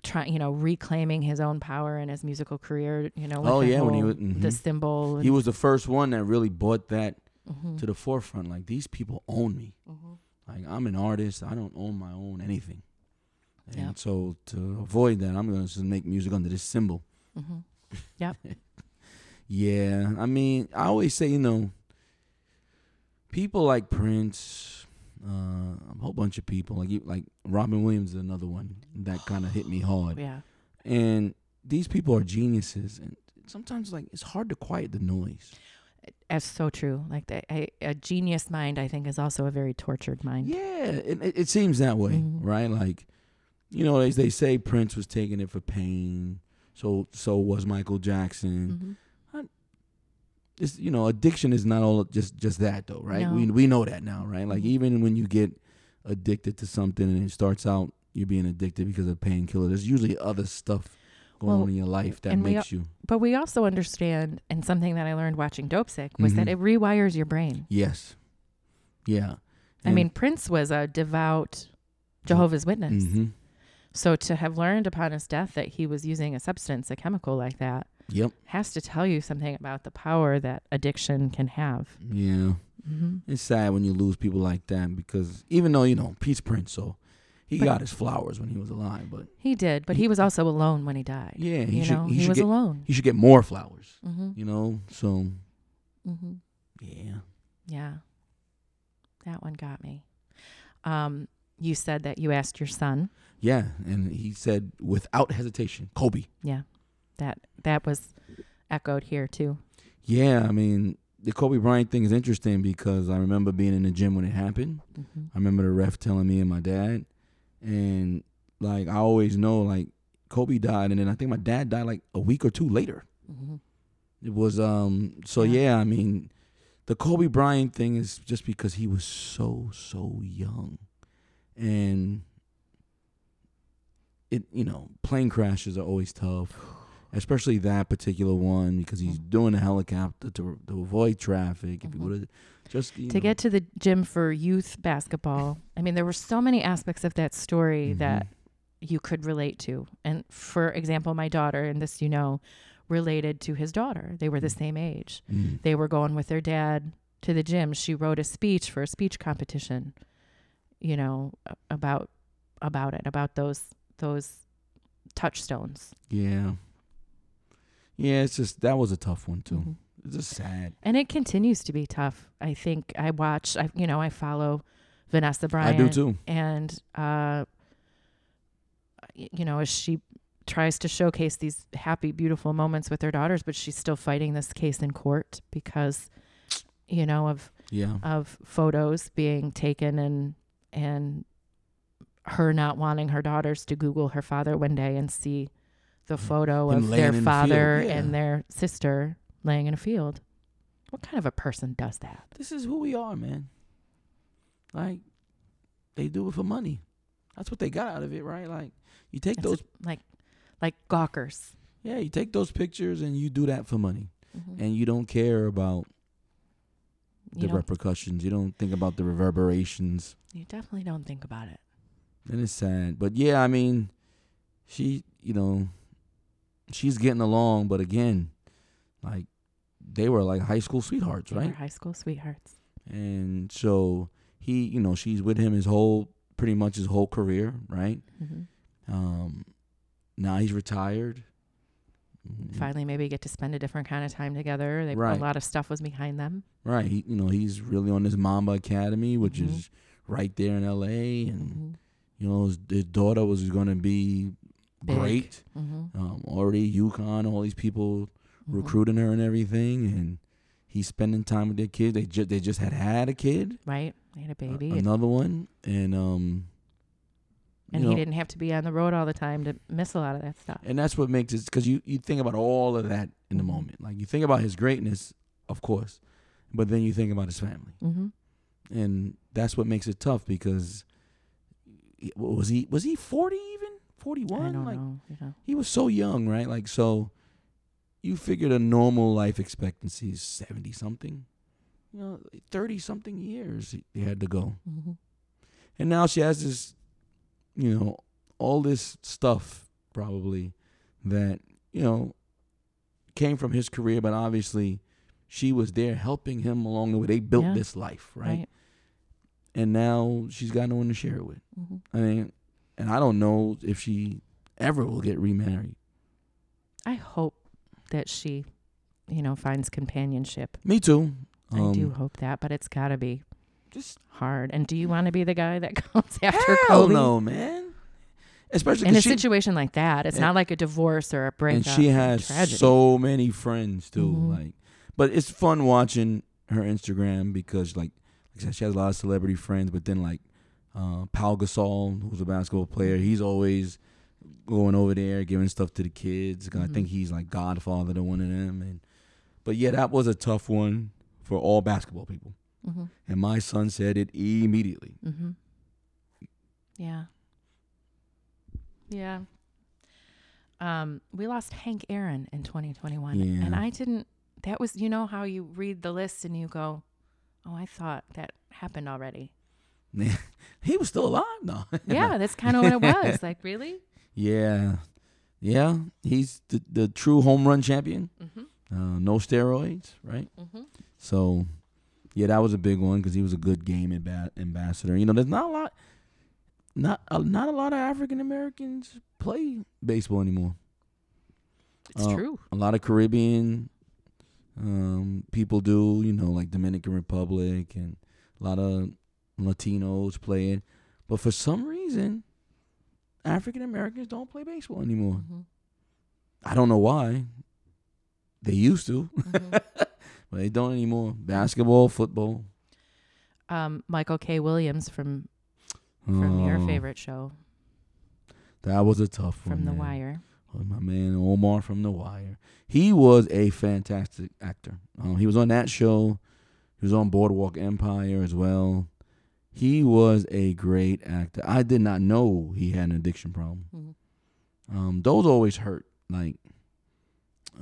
try, you know, reclaiming his own power in his musical career. You know, Oh, the yeah, when he was- mhm. the symbol. He was the first one that really brought that Mhm, to the forefront. Like these people own me. mhm. Like I'm an artist. I don't own my own anything. And Yep. so to avoid that, I'm gonna just make music under this symbol. Mhm. Yeah, I mean, I always say, you know, people like Prince, uh, a whole bunch of people. Like like Robin Williams is another one that kind of hit me hard. Yeah. And these people are geniuses, and sometimes like it's hard to quiet the noise. That's so true. Like the, a, a genius mind, I think, is also a very tortured mind. Yeah, it, it, seems that way, Mhm. right? Like, you know, they they say Prince was taking it for pain. So so was Michael Jackson. Mhm. It's you know, addiction is not all just just that though, right? We No. we know that now, right? Like Mhm. even when you get addicted to something and it starts out you're being addicted because of painkiller, there's usually other stuff going Well, on in your life that and we makes you But we also understand, and something that I learned watching Dopesick was that Mhm. it rewires your brain. yes, yeah. I mean, Prince was a devout Jehovah's Witness. hmm So to have learned upon his death that he was using a substance, a chemical like that, yep, has to tell you something about the power that addiction can have. yeah. Mm-hmm. It's sad when you lose people like that because even though you know Peace Prince, so he But- got his flowers when he was alive, but He did, but he was also alone when he died. yeah, he you should know, he, he, should was get alone. he should get more flowers, Mm-hmm. you know. So Mm-hmm. yeah, Yeah, that one got me. Um, you said that you asked your son. yeah, and he said without hesitation, Kobe. Yeah, that that was echoed here too. Yeah, I mean the Kobe Bryant thing is interesting because I remember being in the gym when it happened. Mm-hmm. I remember the ref telling me and my dad, and like I always know like Kobe died, and then I think my dad died like a week or two later. Mm-hmm. It was um so Yeah. yeah. I mean the Kobe Bryant thing is just because he was so so young. And it you know, plane crashes are always tough. Especially that particular one because he's Mhm. doing a helicopter to to avoid traffic. If he Mhm. would have just To know, get to the gym for youth basketball, I mean, there were so many aspects of that story Mhm. that you could relate to. And for example, my daughter, and this you know, related to his daughter. They were the Mm. same age. Mm. They were going with their dad to the gym. She wrote a speech for a speech competition, you know, about about it, about those those touchstones. Yeah. Yeah, it's just that was a tough one too. Mhm. It's just sad. And it continues to be tough. I think I watch, I you know, I follow Vanessa Bryant. I do too. and uh you know as she tries to showcase these happy beautiful moments with her daughters but she's still fighting this case in court because you know of Yeah. of photos being taken and and her not wanting her daughters to google her father one day and see the photo Him of their in the father yeah. and their sister laying in a field what kind of a person does that This is who we are, man. Like they do it for money. That's what they got out of it, right? Like you take those just like like gawkers yeah, you take those pictures and you do that for money. Mhm. And you don't care about the don't repercussions. You don't think about the reverberations. You definitely don't think about it. And it's sad. But yeah, I mean, she, you know, she's getting along, but again, like they were like high school sweethearts, They were right? high school sweethearts. And so he, you know, she's with him his whole pretty much his whole career, right? hmm Um now he's retired. Mhm. Finally, maybe get to spend a different kind of time together. They, Right. A lot of stuff was behind them. Right. He, you know, he's really on this Mamba Academy, which Mhm. is right there in LA and Mhm. you know, his, his daughter was going to be Big. great. Mhm. Um, already UConn, all these people Mhm. recruiting her and everything, and he's spending time with their kids. They just they just had had a kid, Right. They had a baby. another one, and um, and he know, didn't have to be on the road all the time to miss a lot of that stuff. and that's what makes it because you you think about all of that in the Mhm. moment. Like you think about his greatness, of course, but then you think about his family, hmm and that's what makes it tough because was he was he forty even forty one? I don't like know. You know. he was so young, right? Like so, you figured a normal life expectancy is seventy something. You know, thirty something years he had to go, hmm and now she has this, you know, all this stuff probably that you know came from his career, but obviously she was there helping him along the way. They built Yeah. this life, right? Right. And now she's got no one to share it with. hmm I mean, and I don't know if she ever will get remarried. I hope that she, you know, finds companionship. Me too. I do Um, hope that, but it's got to be. just hard. And do you want to be the guy that comes after hell Kobe? no, man. Especially In a she, situation like that, it's and- not like a divorce or a breakup. and she has tragedy. so many friends too. Mhm. Like, but it's fun watching her Instagram because, like, like I said, she has a lot of celebrity friends. But then, like, uh, Pau Gasol, who's a basketball player, he's always going over there giving stuff to the kids. I Mhm. think he's like godfather to one of them. And but yeah, that was a tough one for all basketball people. Mhm. And my son said it immediately. Mm-hmm. Yeah. Yeah. Um, we lost Hank Aaron in 2021, Yeah. and I didn't. That was, you know, how you read the list and you go, "Oh, I thought that happened already." he was still alive, no. yeah, that's kind of what it was. Like, really? Yeah, yeah. He's the the true home run champion. Mm-hmm. Uh, no steroids, right? Mm-hmm. So, yeah, that was a big one because he was a good game amba- ambassador. You know, there's not a lot, not a, not a lot of African Americans play baseball anymore. It's Uh, true. A lot of Caribbean um, people do. You know, like Dominican Republic and a lot of Latinos play it. But for some reason, African Americans don't play baseball anymore. hmm I don't know why. They used to, hmm but they don't anymore. Basketball, football. um, Michael K. Williams from from your Oh, favorite show, That was a tough one. from The man. Wire. Oh, my man Omar from The Wire. He was a fantastic actor. Um, he was on that show. He was on Boardwalk Empire as well. He was a great actor. I did not know he had an addiction problem. Mhm. Um, those always hurt. Like,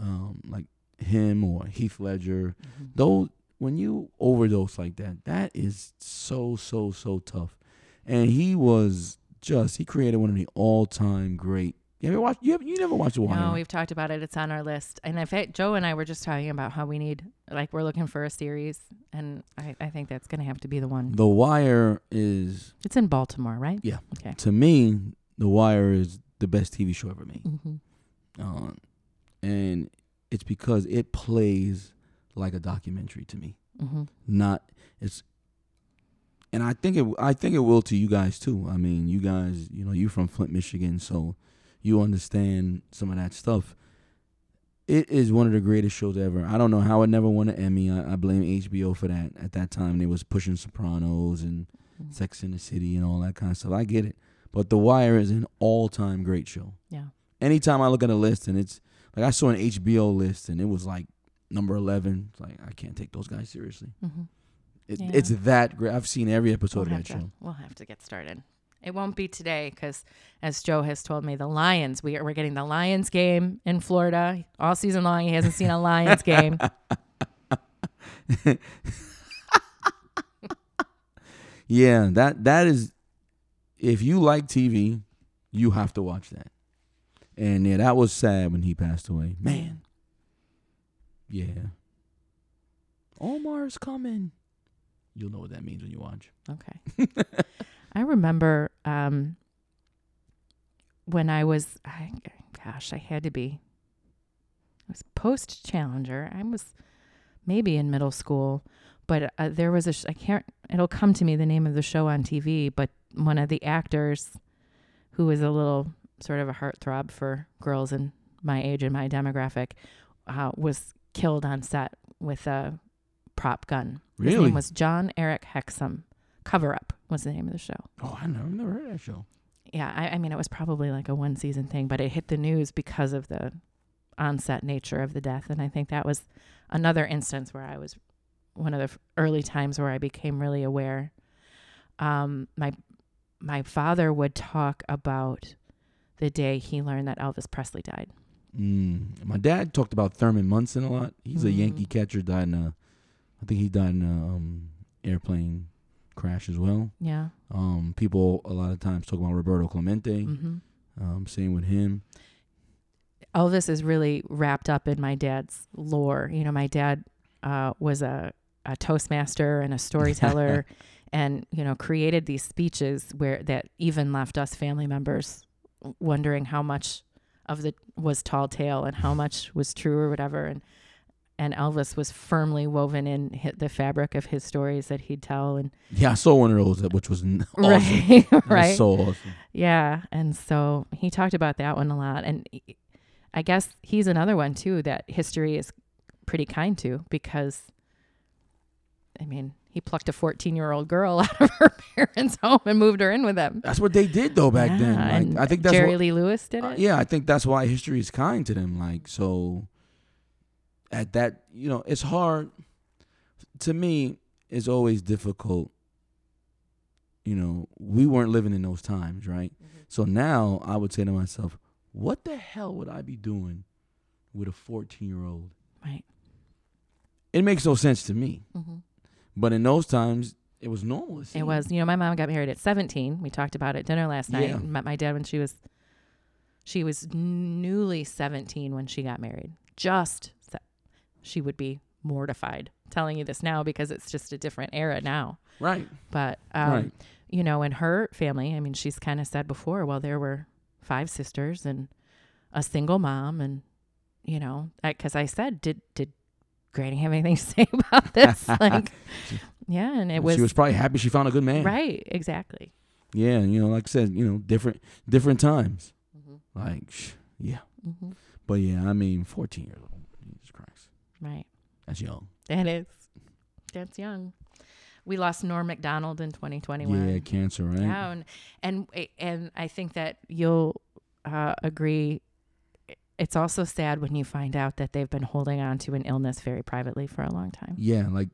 um, like him or Heath Ledger. Mhm. Those when you overdose like that, that is so so so tough. And he was just he created one of the all time great. You ever watch? You have, you never watched The Wire? No, we've talked about it. It's on our list. And in fact, Joe and I were just talking about how we need, like, we're looking for a series. And I, I think that's going to have to be the one. the Wire is It's in Baltimore, right? Yeah. Okay. to me, The Wire is the best TV show ever made. Mm-hmm. Um, and it's because it plays like a documentary to me. Mm-hmm. Not it's, and I think it. I think it will to you guys too. I mean, you guys, you know, you're from Flint, Michigan, so you understand some of that stuff. It is one of the greatest shows ever. I don't know how it never won an Emmy. I, I blame HBO for that. At that time, they was pushing Sopranos and Mm-hmm. Sex in the City and all that kind of stuff. I get it, but The Wire is an all-time great show. Yeah. Anytime I look at a list and it's like I saw an HBO list and it was like number eleven. It's like I can't take those guys seriously. Mm-hmm. It, Yeah. It's that great. I've seen every episode We'll of that to, show. we'll have to get started. It won't be today because, as Joe has told me, the Lions, we are, we're getting the Lions game in Florida all season long. He hasn't seen a Lions game. Yeah, that that is. If you like TV, you have to watch that. And yeah, that was sad when he passed away. Man. Yeah. Omar's coming. You'll know what that means when you watch. Okay. I remember um, when I was, I, gosh, I had to be, I was post Challenger. I was maybe in middle school, but uh, there was a, sh- I can't, it'll come to me the name of the show on TV, but one of the actors who was a little sort of a heartthrob for girls in my age and my demographic uh, was killed on set with a prop gun. His Really? name was Jon-Erik Hexum. Cover Up was the name of the show. Oh, I never, never heard of that show. Yeah, I, I mean, it was probably like a one season thing, but it hit the news because of the onset nature of the death. And I think that was another instance where I was one of the early times where I became really aware. Um, my my father would talk about the day he learned that Elvis Presley died. Mm. My dad talked about Thurman Munson a lot. He's a Mhm. Yankee catcher. Died in a, I think he died in a um, airplane crash as well. Yeah. Um, people a lot of times talk about Roberto Clemente. Mm-hmm. Um, same with him. Elvis is really wrapped up in my dad's lore. You know, my dad uh, was a, a toastmaster and a storyteller, and you know, created these speeches where that even left us family members wondering how much of the was tall tale and how much was true or whatever. And and Elvis was firmly woven in the fabric of his stories that he'd tell and Yeah, I saw one of those, which was awesome. right right so awesome. yeah and so he talked about that one a lot and I guess he's another one too that history is pretty kind to because I mean he plucked a 14 year old girl out of her parents' home and moved her in with him. That's what they did though back Yeah, then. Like, I think that's Jerry what, Lee Lewis did uh, it. yeah, I think that's why history is kind to them. Like so, at that you know, it's hard. To me, it's always difficult. You know, we weren't living in those times, right? Mm-hmm. So now I would say to myself, what the hell would I be doing with a 14 year old? Right. It makes no sense to me. hmm But in those times, it was normal. It seemed. was, you know, my mom got married at 17. We talked about it at dinner last night. Yeah. Met my dad when she was, she was newly 17 when she got married. Just, she would be mortified telling you this now because it's just a different era now. right. But, um, Right. you know, in her family, I mean, she's kind of said before, well, there were five sisters and a single mom. And, you know, because I, said, did, did Granny have anything to say about this? like, yeah. And it was, she was probably happy she found a good man. right. Exactly. Yeah, and, you know, like I said, you know, different different times. Mm-hmm. Like, yeah. hmm But yeah, I mean, 14 years old. Right. That's young. That is. That's young. We lost Norm Macdonald in 2021. Yeah, cancer, right? Yeah, and, and and I think that you'll uh, agree. It's also sad when you find out that they've been holding on to an illness very privately for a long time. Yeah, like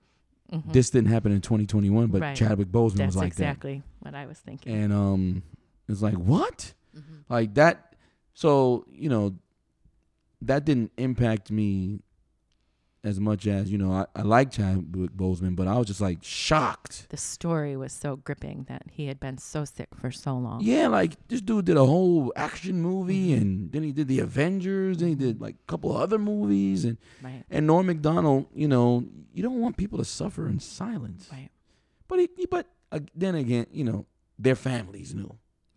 Mhm. this didn't happen in 2021, but Right. Chadwick Boseman That's was like That's exactly what I was thinking. And um it's like, what? Mhm. Like that so, you know, that didn't impact me as much as, you know, I, I like Chadwick Boseman, but I was just like shocked. The story was so gripping that he had been so sick for so long. Yeah, like this dude did a whole action movie Mhm. and then he did the Avengers and he did like a couple of other movies and Right. and Norm Macdonald, you know, you don't want people to suffer in silence. Right. But he, but uh, then again, you know, their families knew.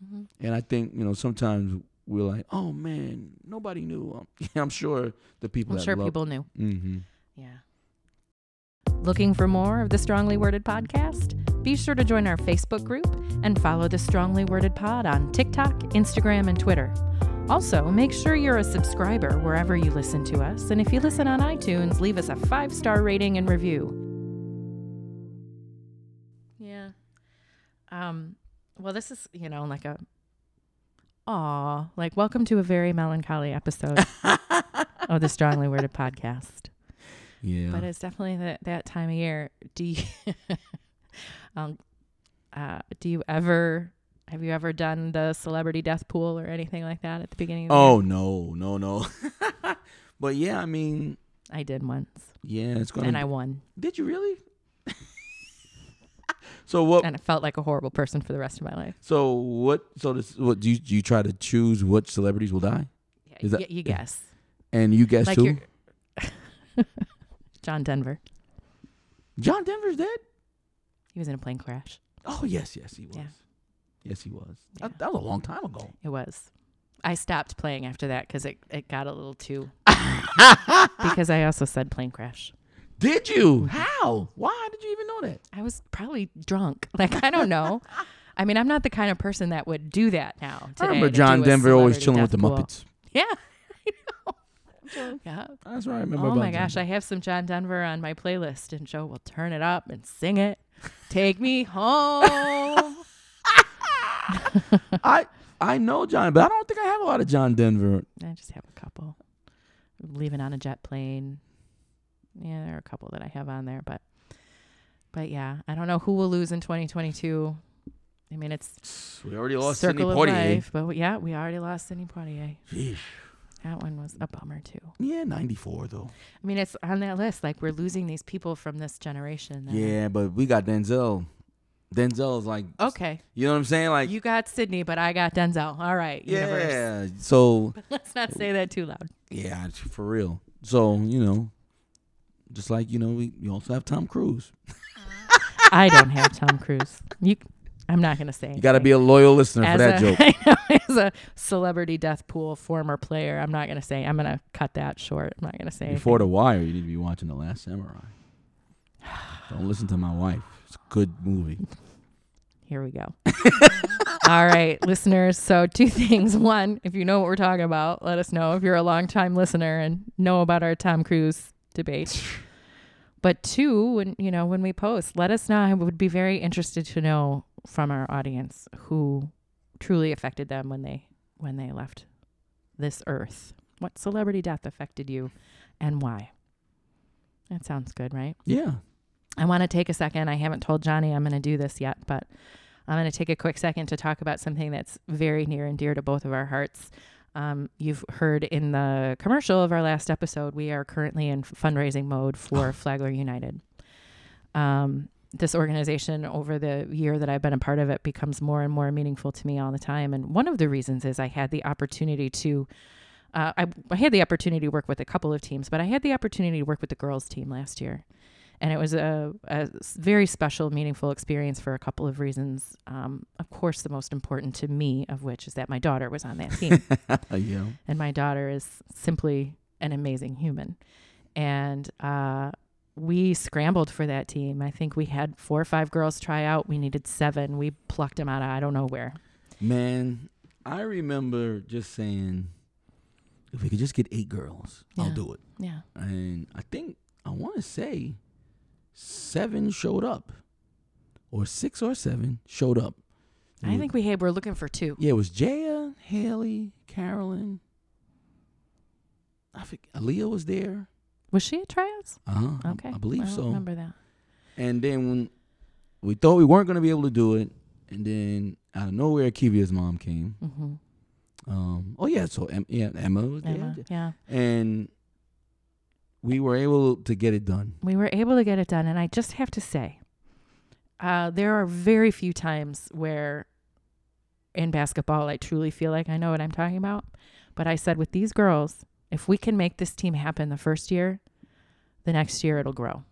hmm And I think, you know, sometimes we're like, "Oh man, nobody knew." Um, yeah, I'm sure the people I'm sure love, people knew. Mhm. Yeah. Looking for more of the Strongly Worded podcast? Be sure to join our Facebook group and follow the Strongly Worded Pod on TikTok, Instagram, and Twitter. Also, make sure you're a subscriber wherever you listen to us. And if you listen on iTunes, leave us a five star rating and review. Yeah. Um, well, this is, you know, like a, aw, like welcome to a very melancholy episode of the Strongly Worded podcast Yeah. but it's definitely that that time of year. Do you, um, uh, do you ever have you ever done the celebrity death pool or anything like that at the beginning? Of the oh year? no, no, no. but yeah, I mean, I did once, yeah, it's gonna. and I won, did you really? so what? and I felt like a horrible person for the rest of my life. So what? So this what? Do you, do you try to choose what celebrities will die, Yeah, Is that- y- you guess, and you guess like who? John Denver. John Denver's dead. He was in a plane crash. Oh yes, yes he was. Yeah. Yes he was. Yeah. That, that was a long time ago. It was. I stopped playing after that because it, it got a little too. because I also said plane crash. Did you? Mm-hmm. How? Why did you even know that? I was probably drunk. Like I don't know. I mean, I'm not the kind of person that would do that now. I remember John Denver always chilling with the pool. Muppets. Yeah. I. Yeah. That's what I remember. Oh about my John gosh, I have some John Denver on my playlist, and Joe will turn it up and sing it. Take me home. I I know John, but I don't think I have a lot of John Denver. I just have a couple. Leaving on a jet plane. Yeah, there are a couple that I have on there, but but yeah, I don't know who will lose in 2022. I mean, it's We already lost circle Sidney of Poitier. life, but yeah, we already lost Sidney Poitier. Sheesh. That one was a bummer too. Yeah, 94 though. I mean, it's on that list. Like we're losing these people from this generation. that Yeah, but we got Denzel. Denzel's like, Okay. you know what I'm saying? Like, You got Sidney, but I got Denzel. All right, universe. yeah. So Let's not say that too loud. yeah, for real. So you know, just like you know, we, we also have Tom Cruise. I don't have Tom Cruise. You I'm not gonna say. You got to be a loyal listener for that a, joke. I know, as a celebrity death pool former player. I'm not gonna say. I'm gonna cut that short. I'm not gonna say. Before anything. the wire, you need to be watching The Last Samurai. Don't listen to my wife. It's a good movie. Here we go. All right, listeners. So, two things. One, if you know what we're talking about, let us know if you're a longtime listener and know about our Tom Cruise debate. But two, when you know when we post, let us know. I would be very interested to know from our audience who truly affected them when they when they left this earth. What celebrity death affected you, and why? That sounds good, right? Yeah. I want to take a second. I haven't told Johnny I'm going to do this yet, but I'm going to take a quick second to talk about something that's very near and dear to both of our hearts. Um, you've heard in the commercial of our last episode, we are currently in fundraising mode for Flagler United. Um, this organization, over the year that I've been a part of it, becomes more and more meaningful to me all the time. And one of the reasons is I had the opportunity to. Uh, I, I had the opportunity to work with a couple of teams, but I had the opportunity to work with the girls' team last year and it was a, a very special, meaningful experience for a couple of reasons. Um, of course, the most important to me of which is that my daughter was on that team, yeah. and my daughter is simply an amazing human. And uh, we scrambled for that team. I think we had four or five girls try out. We needed seven. We plucked them out of I don't know where. Man, I remember just saying, if we could just get eight girls, I'll do it. Yeah, And I think, I want to say seven showed up, or six or seven showed up. I think we had. We're looking for two. Yeah, it was Jaya, Haley, Carolyn. I think Aaliyah was there. Was she at tryouts? Uh huh. Okay, I believe I so. Remember that? And then when we thought we weren't going to be able to do it, and then out of nowhere, Kivia's mom came. Mm-hmm. Um, oh yeah, so em- yeah, Emma was Emma. there, Yeah. and we were able to get it done. we were able to get it done. And I just have to say, uh, there are very few times where in basketball I truly feel like I know what I'm talking about. But I said, with these girls, if we can make this team happen the first year, the next year it'll grow.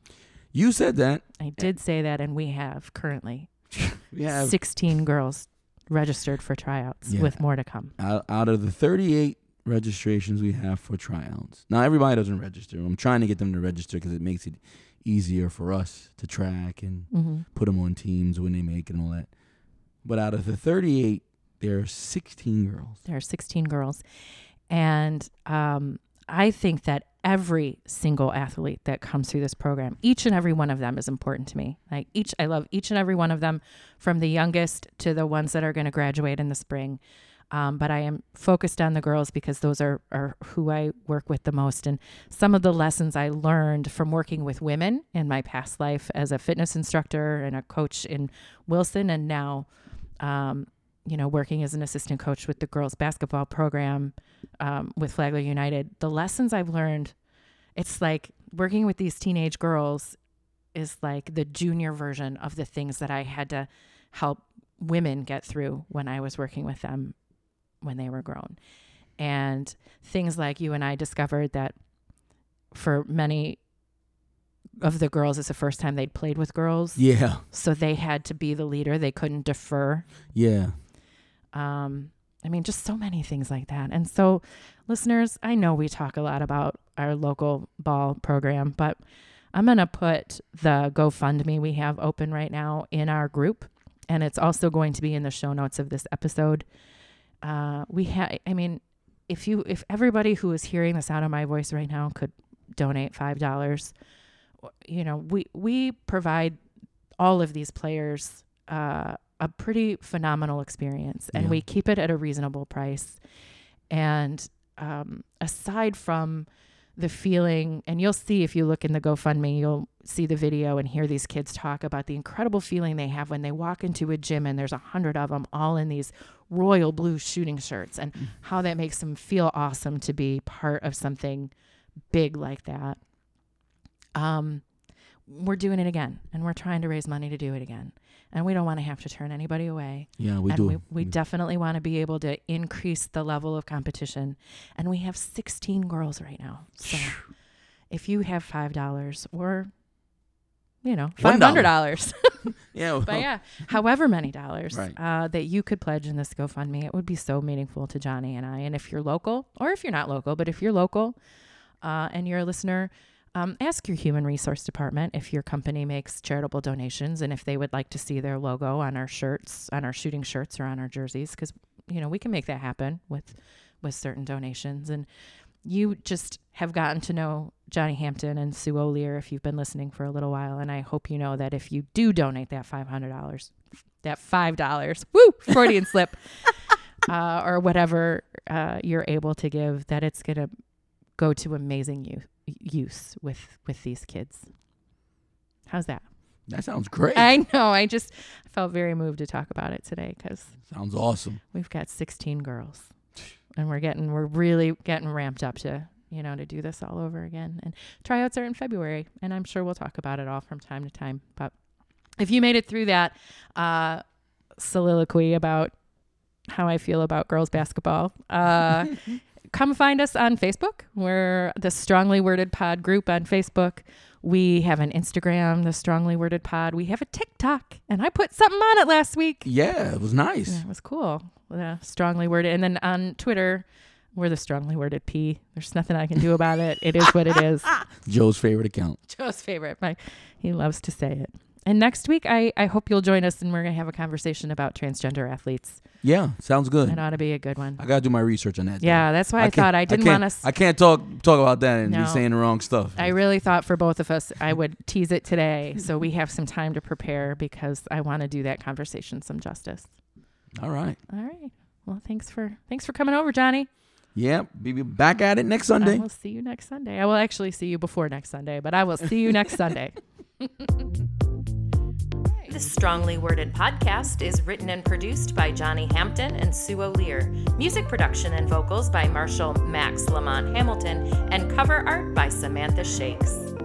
You said that. I did say that, and we have currently We have 16 girls registered for tryouts, Yeah. with more to come. out, out of the 38 registrations we have for tryouts. Now everybody doesn't register. I'm trying to get them to register because it makes it easier for us to track and Mm-hmm. put them on teams when they make and all that. But out of the 38, there are 16 girls. There are 16 girls. And um, I think that every single athlete that comes through this program, each and every one of them is important to me. Like each, I love each and every one of them, from the youngest to the ones that are going to graduate in the spring. Um, but I am focused on the girls because those are, are who I work with the most. And some of the lessons I learned from working with women in my past life as a fitness instructor and a coach in Wilson, and now um, you know, working as an assistant coach with the girls basketball program um, with Flagler United, the lessons I've learned, it's like working with these teenage girls is like the junior version of the things that I had to help women get through when I was working with them when they were grown. And things like you and I discovered that for many of the girls, it's the first time they'd played with girls. Yeah, So they had to be the leader. They couldn't defer. yeah. Um, I mean, just so many things like that. And so, listeners, I know we talk a lot about our local ball program, but I'm going to put the GoFundMe we have open right now in our group. And it's also going to be in the show notes of this episode. Uh, we have, I mean, if you, if everybody who is hearing the sound of my voice right now could donate $5, you know, we, we provide all of these players, uh, a pretty phenomenal experience and Yeah. we keep it at a reasonable price. And um, aside from the feeling and you'll see if you look in the gofundme you'll see the video and hear these kids talk about the incredible feeling they have when they walk into a gym and there's a hundred of them all in these royal blue shooting shirts and how that makes them feel awesome to be part of something big like that. Um, we're doing it again and we're trying to raise money to do it again and we don't want to have to turn anybody away Yeah, we and do. we, we definitely want to be able to increase the level of competition and we have 16 girls right now so if you have five dollars or you know One five dollar. hundred dollars Yeah. But yeah, however many dollars Right. uh, that you could pledge in this GoFundMe, it would be so meaningful to Johnny and I. And if you're local, or if you're not local, but if you're local uh, and you're a listener, um, ask your human resource department if your company makes charitable donations and if they would like to see their logo on our shirts, on our shooting shirts, or on our jerseys, because you know we can make that happen with with certain donations. And you just have gotten to know Johnny Hampton and Sue O'Lear if you've been listening for a little while. And I hope you know that if you do donate that $500, that $5, woo, Freudian slip, uh, or whatever uh, you're able to give, that it's going to go to amazing u- use with, with these kids. How's that? That sounds great. I know. I just felt very moved to talk about it today because sounds awesome. we've got 16 girls and we're getting we're really getting ramped up to you know to do this all over again and tryouts are in february and i'm sure we'll talk about it all from time to time but if you made it through that uh soliloquy about how i feel about girls basketball uh come find us on facebook we're the strongly worded pod group on facebook we have an instagram the strongly worded pod we have a tiktok and i put something on it last week Yeah, it was nice. yeah, it was cool. Yeah, strongly worded. And then on Twitter, we're the strongly worded P. There's nothing I can do about it. It is what it is. Joe's favorite account. Joe's favorite. My, he loves to say it. And next week, I, I hope you'll join us and we're going to have a conversation about transgender athletes. Yeah, sounds good. It ought to be a good one. I gotta do my research on that. though. Yeah, that's why I, can't- thought I didn't want us. I can't talk talk about that and No. be saying the wrong stuff. I really thought for both of us, I would tease it today so we have some time to prepare because I want to do that conversation some justice. All right. All right. Well, thanks for thanks for coming over, Johnny. Yeah, be be back at it next Sunday. I will see you next Sunday. I will actually see you before next Sunday, but I will see you next Sunday. This strongly worded podcast is written and produced by Johnny Hampton and Sue O'Lear. Music production and vocals by Marshall Max Lamont Hamilton, and cover art by Samantha Shakes.